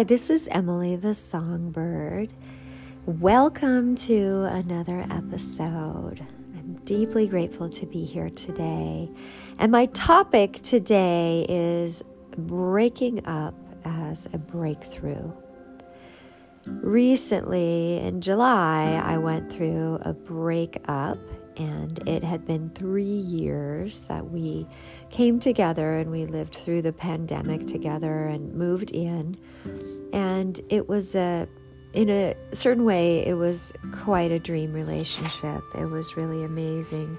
Hi, this is Emily the Songbird. Welcome to another episode. I'm deeply grateful to be here today. And my topic today is breaking up as a breakthrough. Recently, in July, I went through a breakup and it had been three years that we came together and we lived through the pandemic together and moved in. And it was a, in a certain way, it was quite a dream relationship. It was really amazing.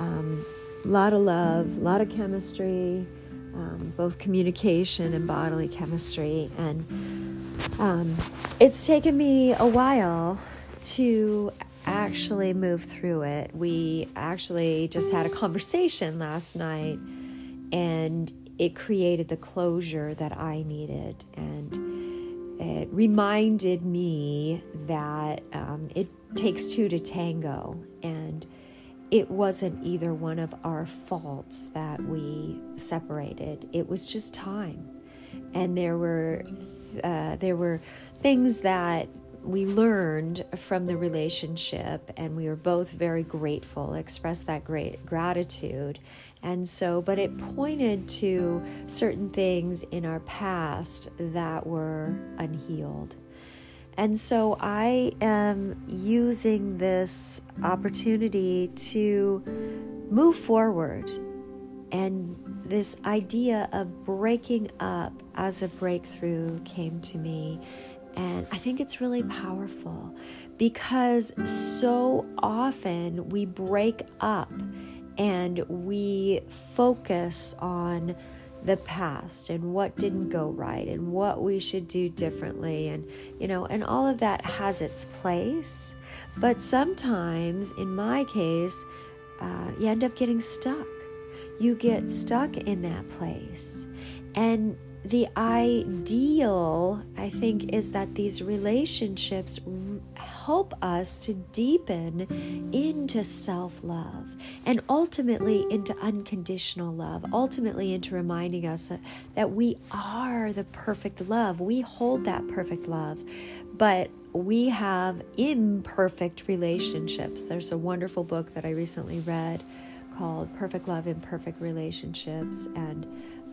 A um, lot of love, a lot of chemistry, um, both communication and bodily chemistry. And um, it's taken me a while to actually move through it. We actually just had a conversation last night and it created the closure that I needed. And it reminded me that um, it takes two to tango. And it wasn't either one of our faults that we separated, it was just time. And there were uh, there were things that we learned from the relationship and we were both very grateful expressed that great gratitude. And so but it pointed to certain things in our past that were unhealed. And so i am using this opportunity to move forward. And this idea of breaking up as a breakthrough came to me and I think it's really powerful because so often we break up and we focus on the past and what didn't go right and what we should do differently and you know and all of that has its place. But sometimes in my case uh, you end up getting stuck. You get stuck in that place. And the ideal, I think, is that these relationships help us to deepen into self love and ultimately into unconditional love, ultimately into reminding us that we are the perfect love. We hold that perfect love, but we have imperfect relationships. There's a wonderful book that I recently read called Perfect Love, Imperfect Relationships. And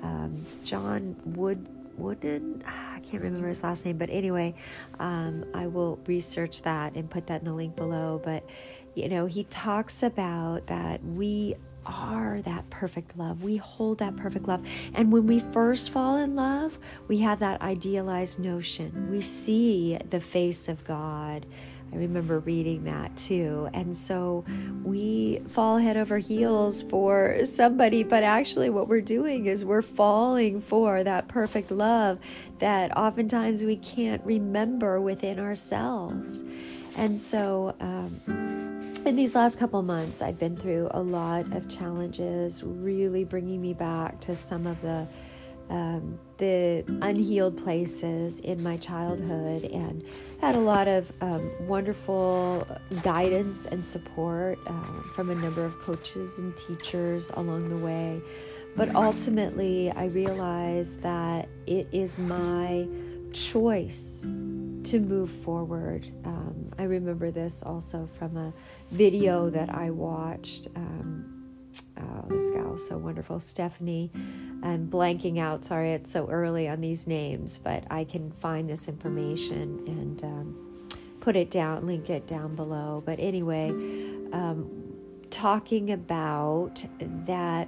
um, John Wood Wooden. I can't remember his last name, but anyway, um, I will research that and put that in the link below. But you know, he talks about that we are that perfect love. We hold that perfect love. And when we first fall in love, we have that idealized notion. We see the face of God I remember reading that too. And so we fall head over heels for somebody, but actually, what we're doing is we're falling for that perfect love that oftentimes we can't remember within ourselves. And so, um, in these last couple months, I've been through a lot of challenges, really bringing me back to some of the um, the unhealed places in my childhood and had a lot of um, wonderful guidance and support uh, from a number of coaches and teachers along the way. But ultimately, I realized that it is my choice to move forward. Um, I remember this also from a video that I watched. Um, oh, this gal so wonderful, Stephanie. I'm blanking out. Sorry, it's so early on these names, but I can find this information and um, put it down, link it down below. But anyway, um, talking about that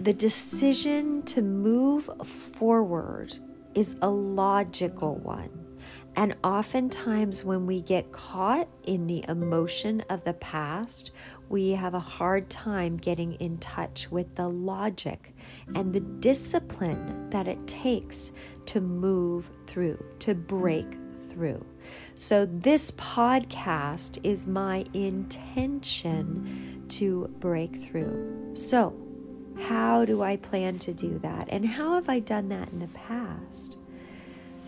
the decision to move forward is a logical one. And oftentimes, when we get caught in the emotion of the past, we have a hard time getting in touch with the logic and the discipline that it takes to move through, to break through. So, this podcast is my intention to break through. So, how do I plan to do that? And how have I done that in the past?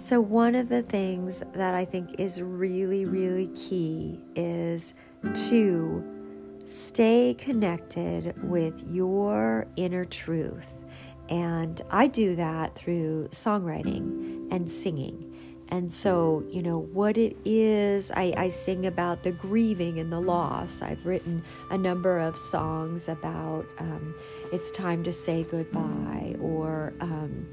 So, one of the things that I think is really, really key is to stay connected with your inner truth. And I do that through songwriting and singing. And so, you know, what it is, I, I sing about the grieving and the loss. I've written a number of songs about um, it's time to say goodbye, or, um,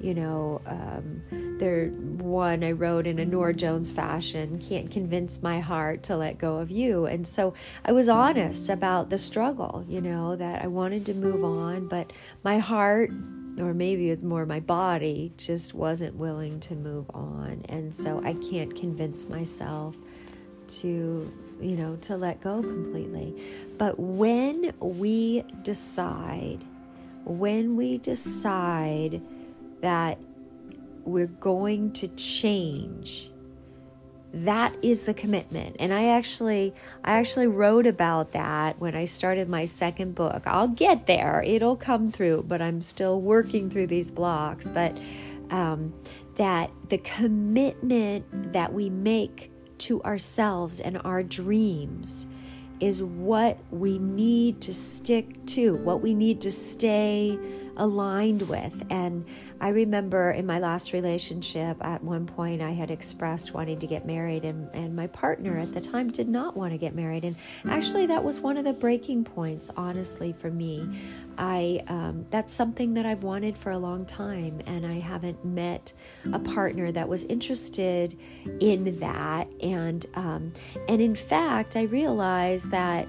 you know, um, there one I wrote in a Norah Jones fashion, can't convince my heart to let go of you. And so I was honest about the struggle, you know, that I wanted to move on, but my heart or maybe it's more my body just wasn't willing to move on and so i can't convince myself to you know to let go completely but when we decide when we decide that we're going to change. That is the commitment. And i actually i actually wrote about that when i started my second book. I'll get there. It'll come through but i'm still working through these blocks. But um, that the commitment that we make to ourselves and our dreams is what we need to stick to what we need to stay aligned with and I remember in my last relationship, at one point, I had expressed wanting to get married, and, and my partner at the time did not want to get married. And actually, that was one of the breaking points, honestly, for me. I um, that's something that I've wanted for a long time, and I haven't met a partner that was interested in that. And um, and in fact, I realized that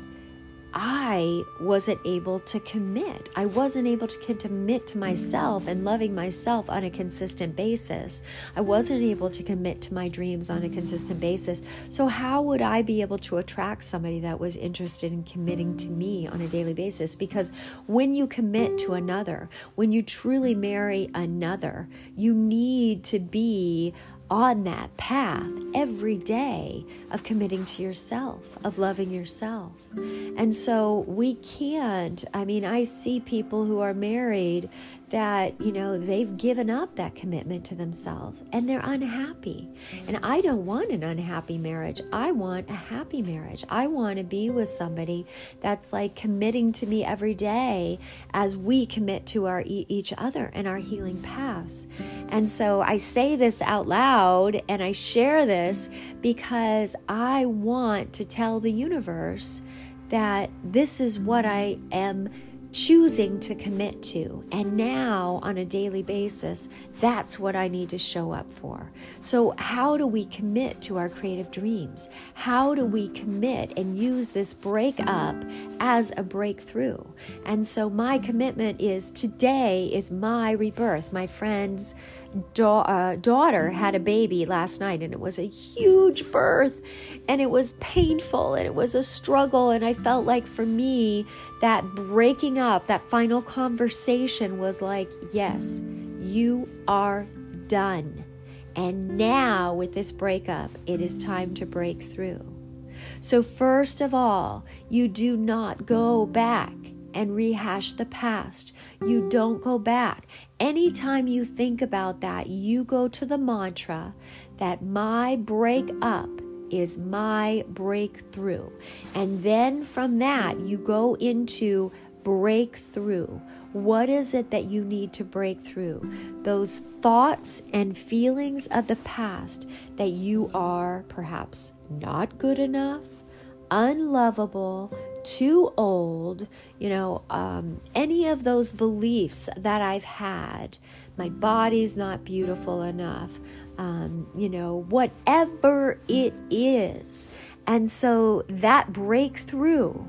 I wasn't able to commit. I wasn't able to commit to myself and loving myself on a consistent basis. I wasn't able to commit to my dreams on a consistent basis. So, how would I be able to attract somebody that was interested in committing to me on a daily basis? Because when you commit to another, when you truly marry another, you need to be on that path every day of committing to yourself, of loving yourself. And so we can't, I mean, I see people who are married that, you know, they've given up that commitment to themselves and they're unhappy. And I don't want an unhappy marriage. I want a happy marriage. I want to be with somebody that's like committing to me every day as we commit to our each other and our healing paths. And so I say this out loud and I share this because I want to tell the universe that this is what I am choosing to commit to. And now, on a daily basis, that's what I need to show up for. So, how do we commit to our creative dreams? How do we commit and use this breakup as a breakthrough? And so, my commitment is today is my rebirth. My friends, da- uh, daughter had a baby last night and it was a huge birth and it was painful and it was a struggle and i felt like for me that breaking up that final conversation was like yes you are done and now with this breakup it is time to break through so first of all you do not go back and rehash the past. You don't go back. Anytime you think about that, you go to the mantra that my breakup is my breakthrough. And then from that, you go into breakthrough. What is it that you need to break through? Those thoughts and feelings of the past that you are perhaps not good enough, unlovable, too old, you know, um, any of those beliefs that I've had, my body's not beautiful enough, um, you know, whatever it is. And so that breakthrough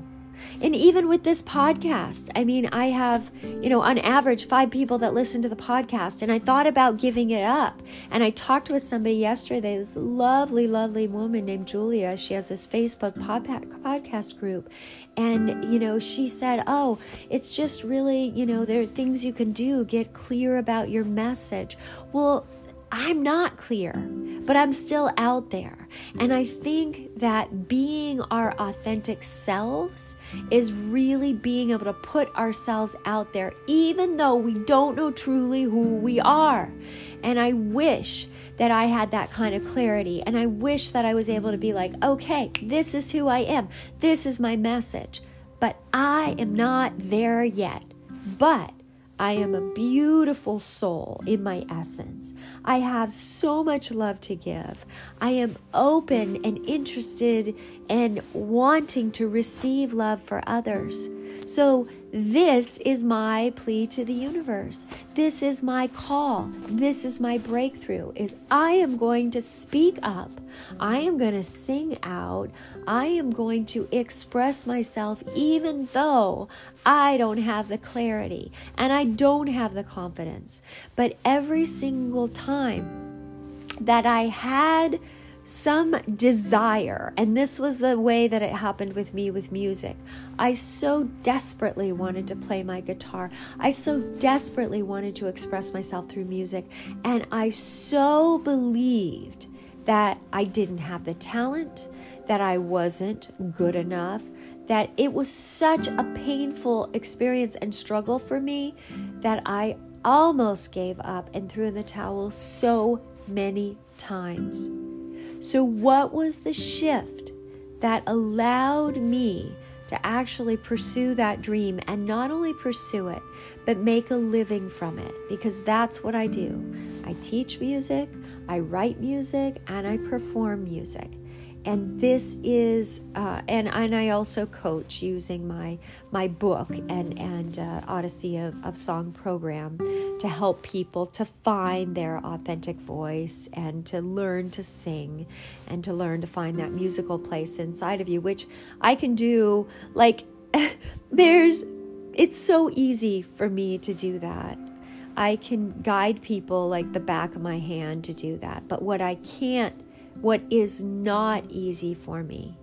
and even with this podcast, I mean, I have, you know, on average, five people that listen to the podcast, and I thought about giving it up. And I talked with somebody yesterday, this lovely, lovely woman named Julia. She has this Facebook podcast group. And, you know, she said, Oh, it's just really, you know, there are things you can do, get clear about your message. Well, I'm not clear, but I'm still out there. And I think that being our authentic selves is really being able to put ourselves out there, even though we don't know truly who we are. And I wish that I had that kind of clarity. And I wish that I was able to be like, okay, this is who I am, this is my message. But I am not there yet. But I am a beautiful soul in my essence. I have so much love to give. I am open and interested and wanting to receive love for others. So, this is my plea to the universe. This is my call. This is my breakthrough is I am going to speak up. I am going to sing out. I am going to express myself even though I don't have the clarity and I don't have the confidence. But every single time that I had some desire, and this was the way that it happened with me with music. I so desperately wanted to play my guitar. I so desperately wanted to express myself through music, and I so believed that I didn't have the talent, that I wasn't good enough, that it was such a painful experience and struggle for me that I almost gave up and threw in the towel so many times. So, what was the shift that allowed me to actually pursue that dream and not only pursue it, but make a living from it? Because that's what I do. I teach music, I write music, and I perform music and this is uh, and and I also coach using my my book and and uh, Odyssey of, of Song program to help people to find their authentic voice and to learn to sing and to learn to find that musical place inside of you, which I can do. Like there's, it's so easy for me to do that. I can guide people like the back of my hand to do that, but what I can't what is not easy for me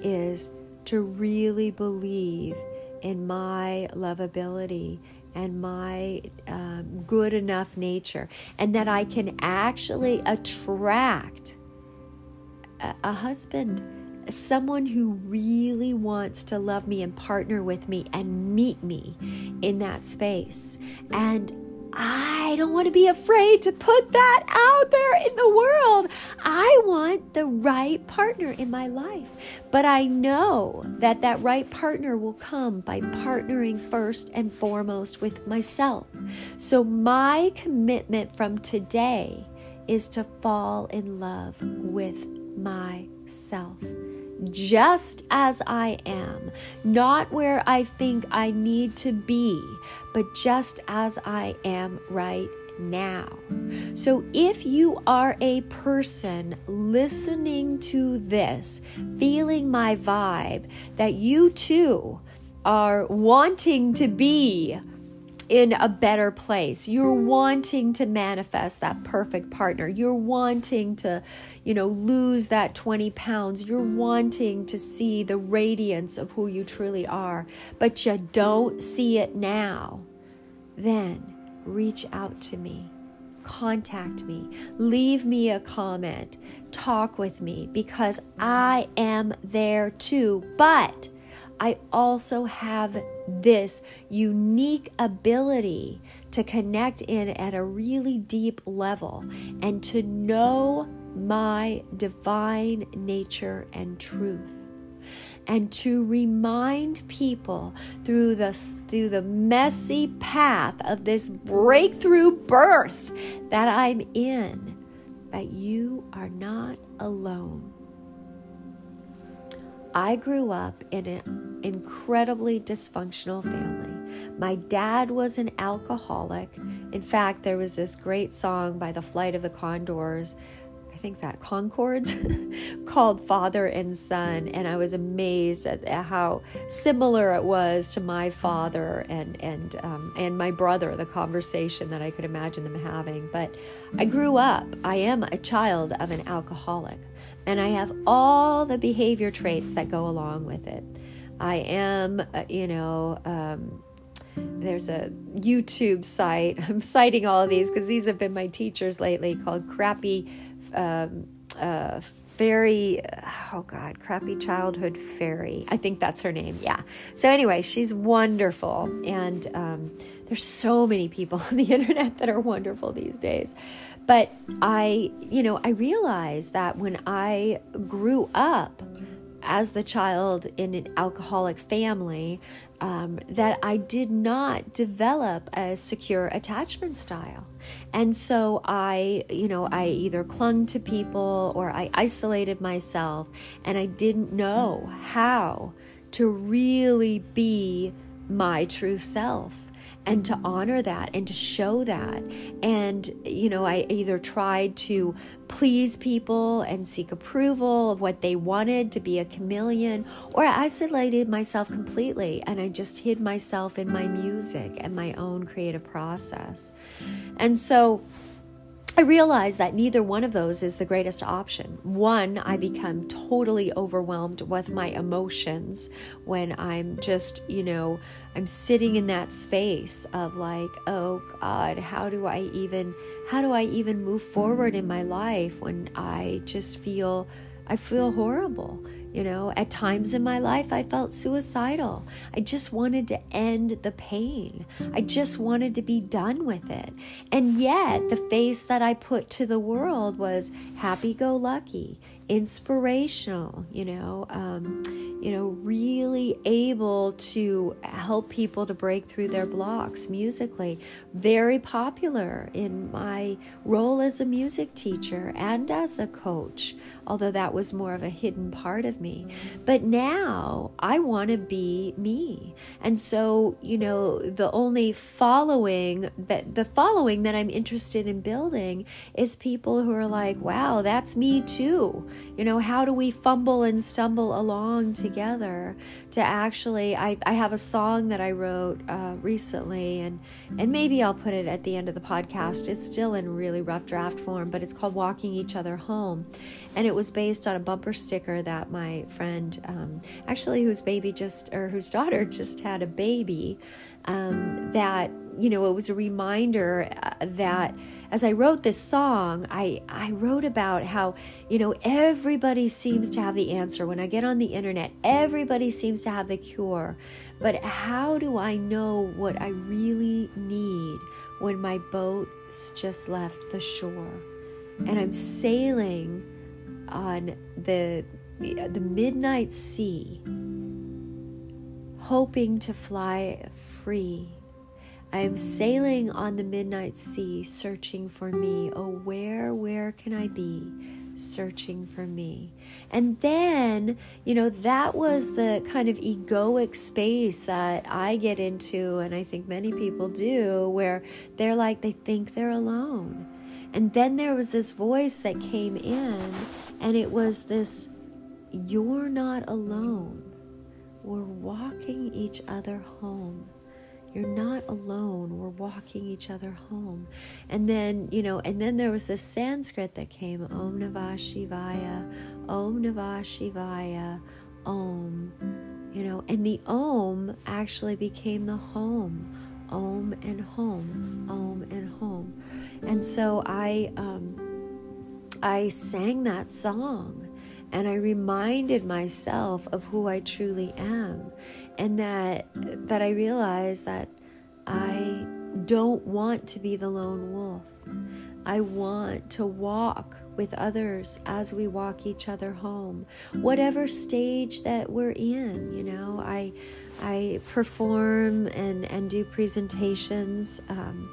is to really believe in my lovability and my um, good enough nature, and that I can actually attract a, a husband, someone who really wants to love me and partner with me and meet me in that space. And I don't want to be afraid to put that out there in the world. I want the right partner in my life. But I know that that right partner will come by partnering first and foremost with myself. So my commitment from today is to fall in love with myself just as I am, not where I think I need to be, but just as I am right now. So, if you are a person listening to this, feeling my vibe, that you too are wanting to be in a better place. You're wanting to manifest that perfect partner. You're wanting to, you know, lose that 20 pounds. You're wanting to see the radiance of who you truly are, but you don't see it now. Then reach out to me. Contact me, leave me a comment, talk with me because I am there too. But I also have this unique ability to connect in at a really deep level and to know my divine nature and truth and to remind people through the through the messy path of this breakthrough birth that I'm in that you are not alone. I grew up in an incredibly dysfunctional family. My dad was an alcoholic. In fact, there was this great song by the Flight of the Condors, I think that Conchords, called Father and Son. And I was amazed at how similar it was to my father and, and, um, and my brother, the conversation that I could imagine them having. But I grew up, I am a child of an alcoholic and I have all the behavior traits that go along with it. I am, uh, you know, um, there's a YouTube site. I'm citing all of these because these have been my teachers lately called Crappy um, uh, Fairy. Oh God, Crappy Childhood Fairy. I think that's her name. Yeah. So, anyway, she's wonderful. And um, there's so many people on the internet that are wonderful these days. But I, you know, I realized that when I grew up, as the child in an alcoholic family, um, that I did not develop a secure attachment style. And so I, you know, I either clung to people or I isolated myself and I didn't know how to really be my true self and to honor that and to show that. And, you know, I either tried to please people and seek approval of what they wanted to be a chameleon, or I isolated myself completely and I just hid myself in my music and my own creative process. And so, I realize that neither one of those is the greatest option. One, I become totally overwhelmed with my emotions when I'm just, you know, I'm sitting in that space of like, oh God, how do I even, how do I even move forward in my life when I just feel, I feel horrible you know, at times in my life, I felt suicidal. I just wanted to end the pain. I just wanted to be done with it. And yet, the face that I put to the world was happy go lucky, inspirational, you know, um, you know, really able to help people to break through their blocks musically. Very popular in my role as a music teacher and as a coach, although that was more of a hidden part of me. But now I want to be me. And so, you know, the only following that the following that I'm interested in building is people who are like, wow, that's me too. You know, how do we fumble and stumble along together? to actually I, I have a song that I wrote uh, recently and and maybe I'll put it at the end of the podcast it's still in really rough draft form but it's called walking each other home and it was based on a bumper sticker that my friend um, actually whose baby just or whose daughter just had a baby um, that you know it was a reminder uh, that as I wrote this song, I, I wrote about how, you know, everybody seems to have the answer. When I get on the internet, everybody seems to have the cure. But how do I know what I really need when my boat's just left the shore? And I'm sailing on the, the midnight sea, hoping to fly free I am sailing on the midnight sea, searching for me. Oh, where, where can I be? Searching for me. And then, you know, that was the kind of egoic space that I get into, and I think many people do, where they're like, they think they're alone. And then there was this voice that came in, and it was this, You're not alone. We're walking each other home. You're not alone. We're walking each other home. And then, you know, and then there was this Sanskrit that came Om Namah Shivaya, Om Namah Shivaya, Om. You know, and the Om actually became the home. Om and home, Om and home. And so I, um, I sang that song and I reminded myself of who I truly am and that that I realized that I don't want to be the lone wolf. I want to walk with others as we walk each other home, whatever stage that we're in. You know, I I perform and and do presentations. Um,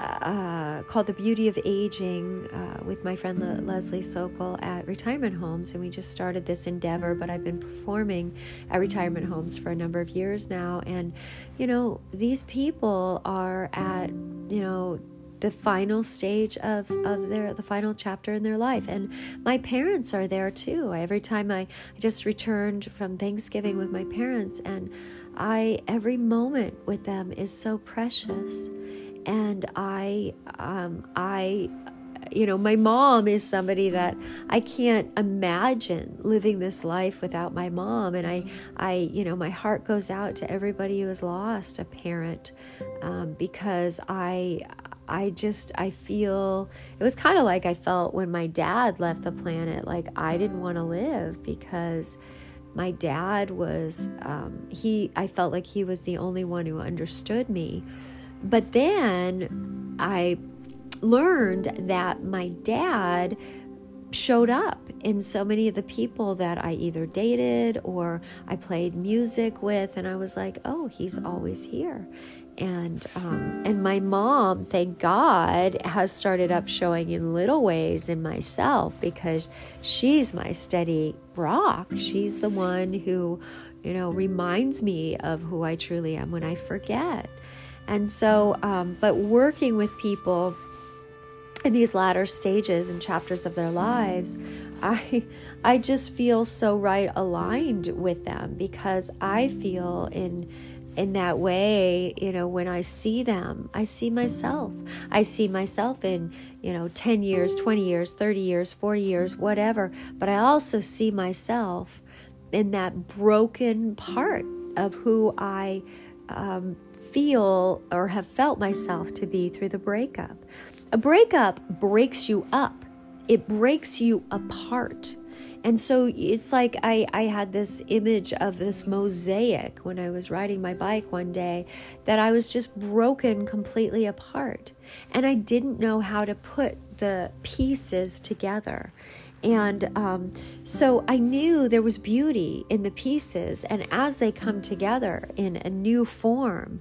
uh, called The Beauty of Aging uh, with my friend Le- Leslie Sokol at retirement homes. And we just started this endeavor, but I've been performing at retirement homes for a number of years now. And, you know, these people are at, you know, the final stage of, of their the final chapter in their life and my parents are there too every time I, I just returned from thanksgiving with my parents and i every moment with them is so precious and I, um, I, you know, my mom is somebody that I can't imagine living this life without my mom, and I, I, you know, my heart goes out to everybody who has lost a parent, um, because I, I just I feel it was kind of like I felt when my dad left the planet like I didn't want to live because my dad was um, he I felt like he was the only one who understood me but then I learned that my dad showed up in so many of the people that I either dated or I played music with, and I was like, oh, he's always here. And um, and my mom, thank God, has started up showing in little ways in myself because she's my steady rock. She's the one who, you know, reminds me of who I truly am when I forget. And so, um, but working with people in these latter stages and chapters of their lives, I I just feel so right aligned with them because I feel in in that way, you know, when I see them, I see myself. I see myself in, you know, 10 years, 20 years, 30 years, 40 years, whatever, but I also see myself in that broken part of who I um, feel or have felt myself to be through the breakup. A breakup breaks you up, it breaks you apart. And so it's like I, I had this image of this mosaic when I was riding my bike one day that I was just broken completely apart. And I didn't know how to put the pieces together. And um, so I knew there was beauty in the pieces. And as they come together in a new form,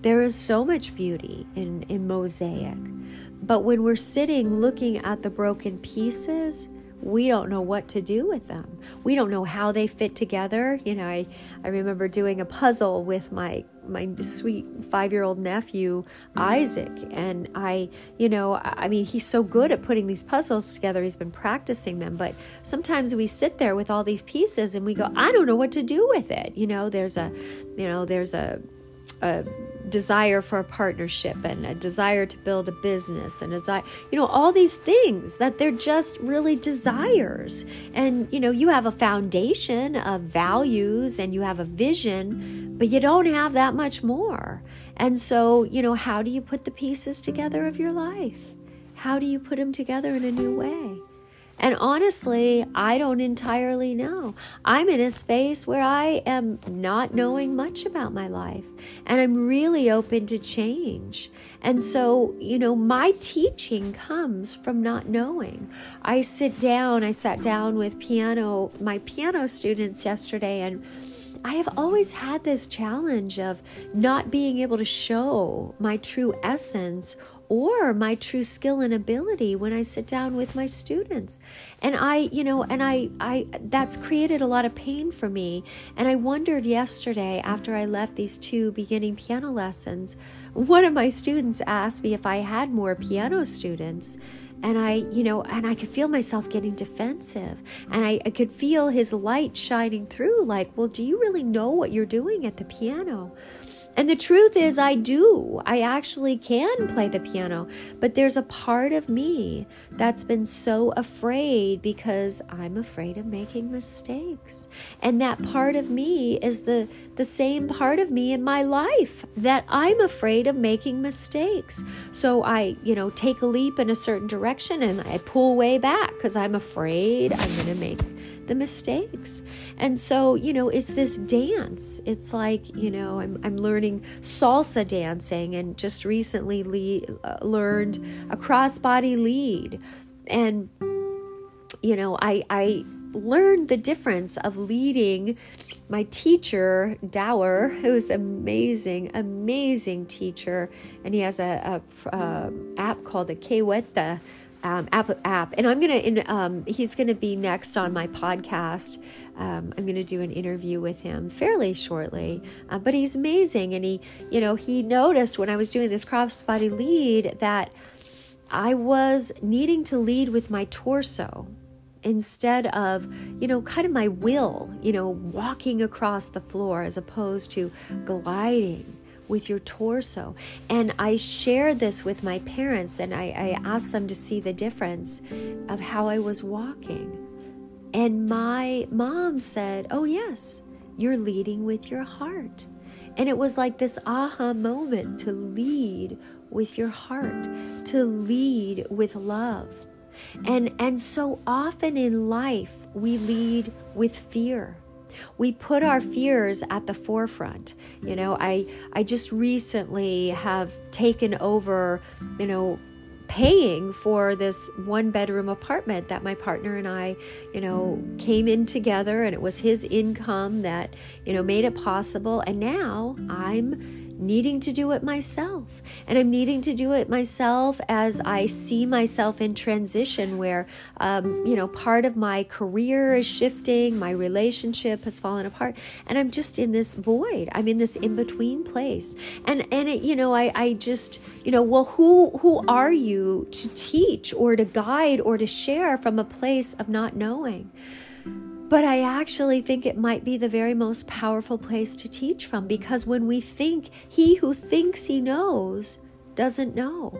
there is so much beauty in, in mosaic. But when we're sitting looking at the broken pieces, we don't know what to do with them. We don't know how they fit together. You know, I, I remember doing a puzzle with my my sweet five year old nephew Isaac, and I, you know, I mean, he's so good at putting these puzzles together. He's been practicing them, but sometimes we sit there with all these pieces and we go, I don't know what to do with it. You know, there's a, you know, there's a, a desire for a partnership and a desire to build a business and a desire, you know, all these things that they're just really desires. And, you know, you have a foundation of values and you have a vision, but you don't have that much more. And so, you know, how do you put the pieces together of your life? How do you put them together in a new way? And honestly, I don't entirely know. I'm in a space where I am not knowing much about my life and I'm really open to change. And so, you know, my teaching comes from not knowing. I sit down, I sat down with piano, my piano students yesterday, and I have always had this challenge of not being able to show my true essence or my true skill and ability when I sit down with my students. And I, you know, and I I that's created a lot of pain for me. And I wondered yesterday after I left these two beginning piano lessons, one of my students asked me if I had more piano students and I, you know, and I could feel myself getting defensive. And I, I, could feel his light shining through, like, well, do you really know what you're doing at the piano? And the truth is, I do. I actually can play the piano, but there's a part of me that's been so afraid because I'm afraid of making mistakes. And that part of me is the, the same part of me in my life that I'm afraid of making mistakes. So I, you know, take a leap in a certain direction and I pull way back because I'm afraid I'm going to make the mistakes. And so, you know, it's this dance. It's like, you know, I'm, I'm learning salsa dancing and just recently uh, learned a crossbody lead. And, you know, I, I learned the difference of leading my teacher Dower, who's amazing, amazing teacher, and he has a, a, a app called the Keweta um, app, app. And I'm going to, um, he's to be next on my podcast. Um, I'm to do an interview with him fairly shortly. Uh, but he's amazing. And he, you know, he noticed when I was doing this crossbody lead that I was needing to lead with my torso instead of, you know, kind of my will, you know, walking across the floor as opposed to gliding with your torso. And I shared this with my parents and I, I asked them to see the difference of how I was walking. And my mom said, Oh, yes, you're leading with your heart. And it was like this aha moment to lead with your heart, to lead with love. And, and so often in life, we lead with fear we put our fears at the forefront. You know, I I just recently have taken over, you know, paying for this one bedroom apartment that my partner and I, you know, came in together and it was his income that, you know, made it possible. And now I'm needing to do it myself. And I'm needing to do it myself as I see myself in transition, where, um, you know, part of my career is shifting, my relationship has fallen apart, and I'm just in this void. I'm in this in between place. And, and it, you know, I, I just, you know, well, who, who are you to teach or to guide or to share from a place of not knowing? But I actually think it might be the very most powerful place to teach from because when we think, he who thinks he knows doesn't know.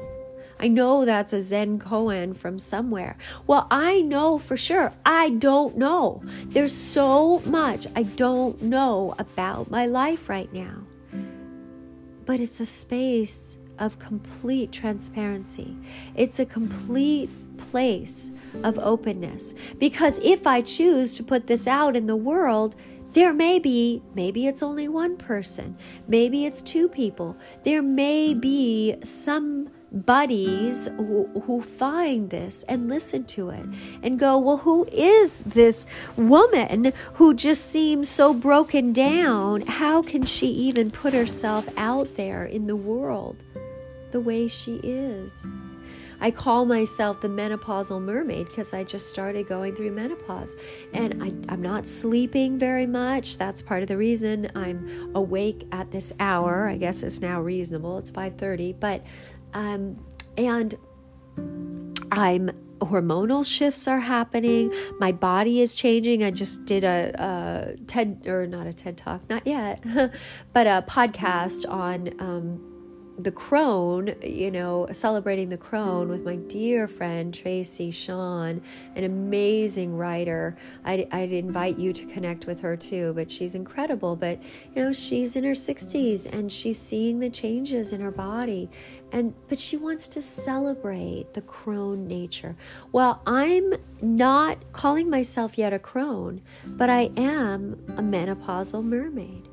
I know that's a Zen koan from somewhere. Well, I know for sure. I don't know. There's so much I don't know about my life right now. But it's a space of complete transparency. It's a complete place of openness. Because if I choose to put this out in the world, there may be, maybe it's only one person, maybe it's two people, there may be some buddies who, who find this and listen to it and go, Well, who is this woman who just seems so broken down? How can she even put herself out there in the world the way she is? I call myself the menopausal mermaid because I just started going through menopause and I, I'm not sleeping very much. That's part of the reason I'm awake at this hour. I guess it's now reasonable. It's 5:30, but um, and I'm hormonal shifts are happening. My body is changing. I just did a, a TED or not a TED talk, not yet, but a podcast on. Um, the crone, you know, celebrating the crone with my dear friend Tracy Sean, an amazing writer. I'd, I'd, invite you to connect with her too, but she's incredible. But, you know, she's in her 60s and she's seeing the changes in her body. And, but she wants to celebrate the crone nature. Well, I'm not calling myself yet a crone, but I am a menopausal mermaid.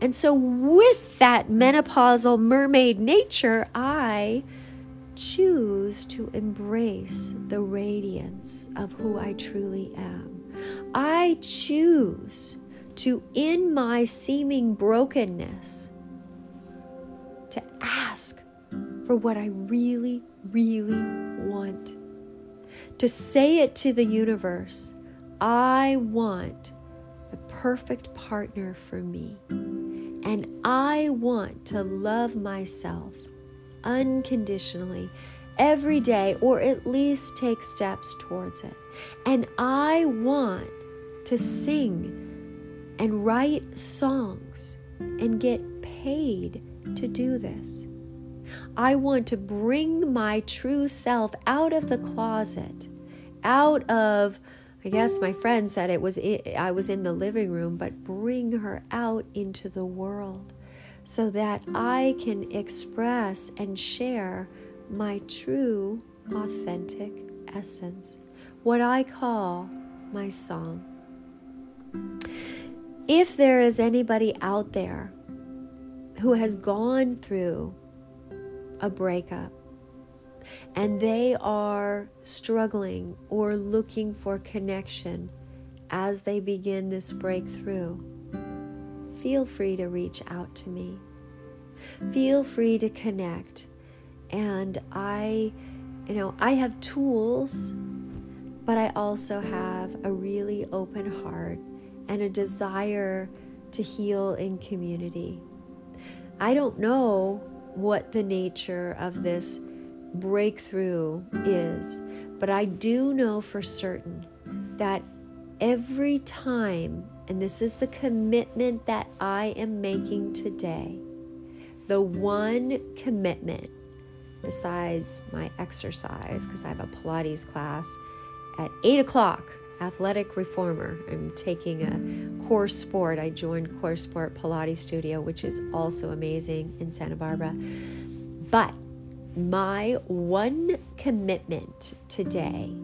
And so, with that menopausal mermaid nature, I choose to embrace the radiance of who I truly am. I choose to, in my seeming brokenness, to ask for what I really, really want. To say it to the universe I want the perfect partner for me. And I want to love myself unconditionally every day, or at least take steps towards it. And I want to sing and write songs and get paid to do this. I want to bring my true self out of the closet, out of I guess my friend said it was I was in the living room, but bring her out into the world so that I can express and share my true authentic essence, what I call my song. If there is anybody out there who has gone through a breakup, and they are struggling or looking for connection as they begin this breakthrough, feel free to reach out to me. Feel free to connect. And I, you know, I have tools, but I also have a really open heart and a desire to heal in community. I don't know what the nature of this breakthrough is, but I do know for certain that every time, and this is the commitment that I am making today, the one commitment besides my exercise, because I have a Pilates class at 8 o'clock, athletic reformer. I'm taking a core sport. I joined core sport Pilates studio, which is also amazing in Santa Barbara. But my one commitment today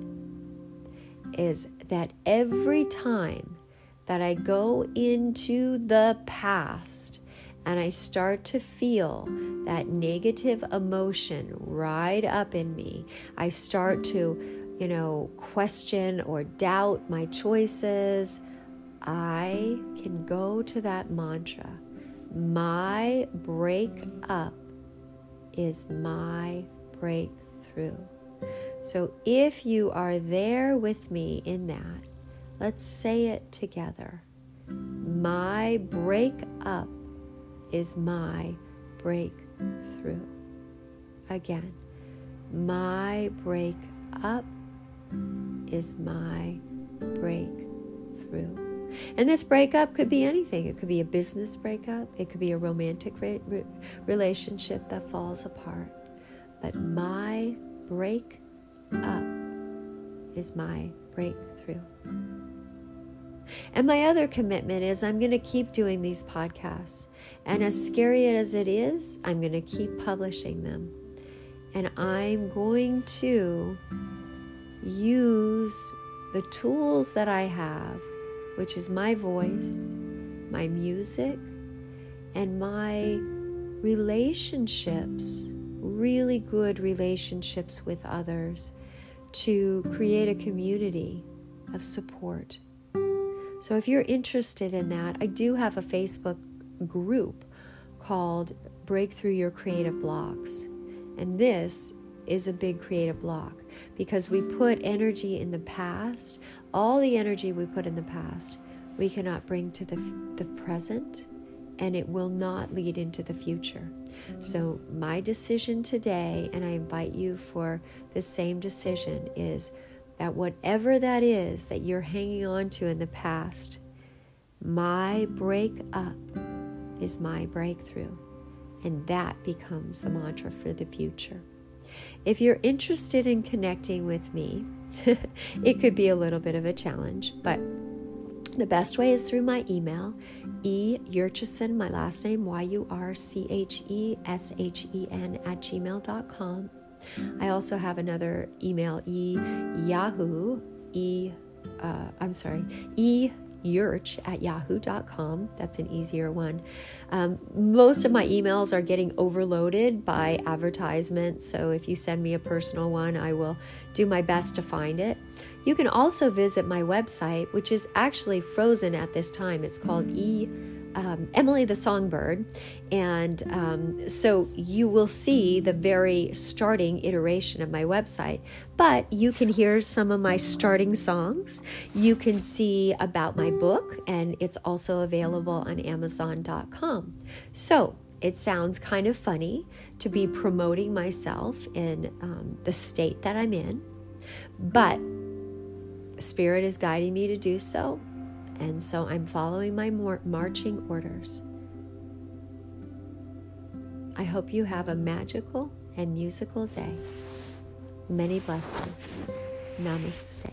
is that every time that I go into the past and I start to feel that negative emotion ride up in me, I start to, you know, question or doubt my choices, I can go to that mantra. My break up is my breakthrough. So if you are there with me in that, let's say it together. My breakup is my breakthrough. Again, my breakup is my breakthrough. And this breakup could be anything. It could be a business breakup, it could be a romantic re- re- relationship that falls apart. But my break up is my breakthrough. And my other commitment is I'm going to keep doing these podcasts. And as scary as it is, I'm going to keep publishing them. And I'm going to use the tools that I have, which is my voice, my music, and my relationships, really good relationships with others, to create a community of support so if you're interested in that, I do have a Facebook group called Breakthrough Your Creative Blocks. And this is a big creative block because we put energy in the past, all the energy we put in the past, we cannot bring to the, the present and it will not lead into the future. So, my decision today, and I invite you for the same decision, is that whatever that is that you're hanging on to in the past, my break up is my breakthrough. And that becomes the mantra for the future. If you're interested in connecting with me, it could be a little bit of a challenge, but the best way is through my email, e yurcheshen, my last name, Y U R C H E S H E N, at gmail.com. I also have another email, e yahoo, e, uh, I'm sorry, e yurch at yahoo.com. That's an easier one. Um, most of my emails are getting overloaded by advertisements, so if you send me a personal one, I will do my best to find it. You can also visit my website, which is actually frozen at this time. It's called e um, Emily the Songbird. And um, so you will see the very starting iteration of my website, but you can hear some of my starting songs. You can see about my book, and it's also available on Amazon.com. So it sounds kind of funny to be promoting myself in um, the state that I'm in, but Spirit is guiding me to do so. And so I'm following my marching orders. I hope you have a magical and musical day. Many blessings. Namaste.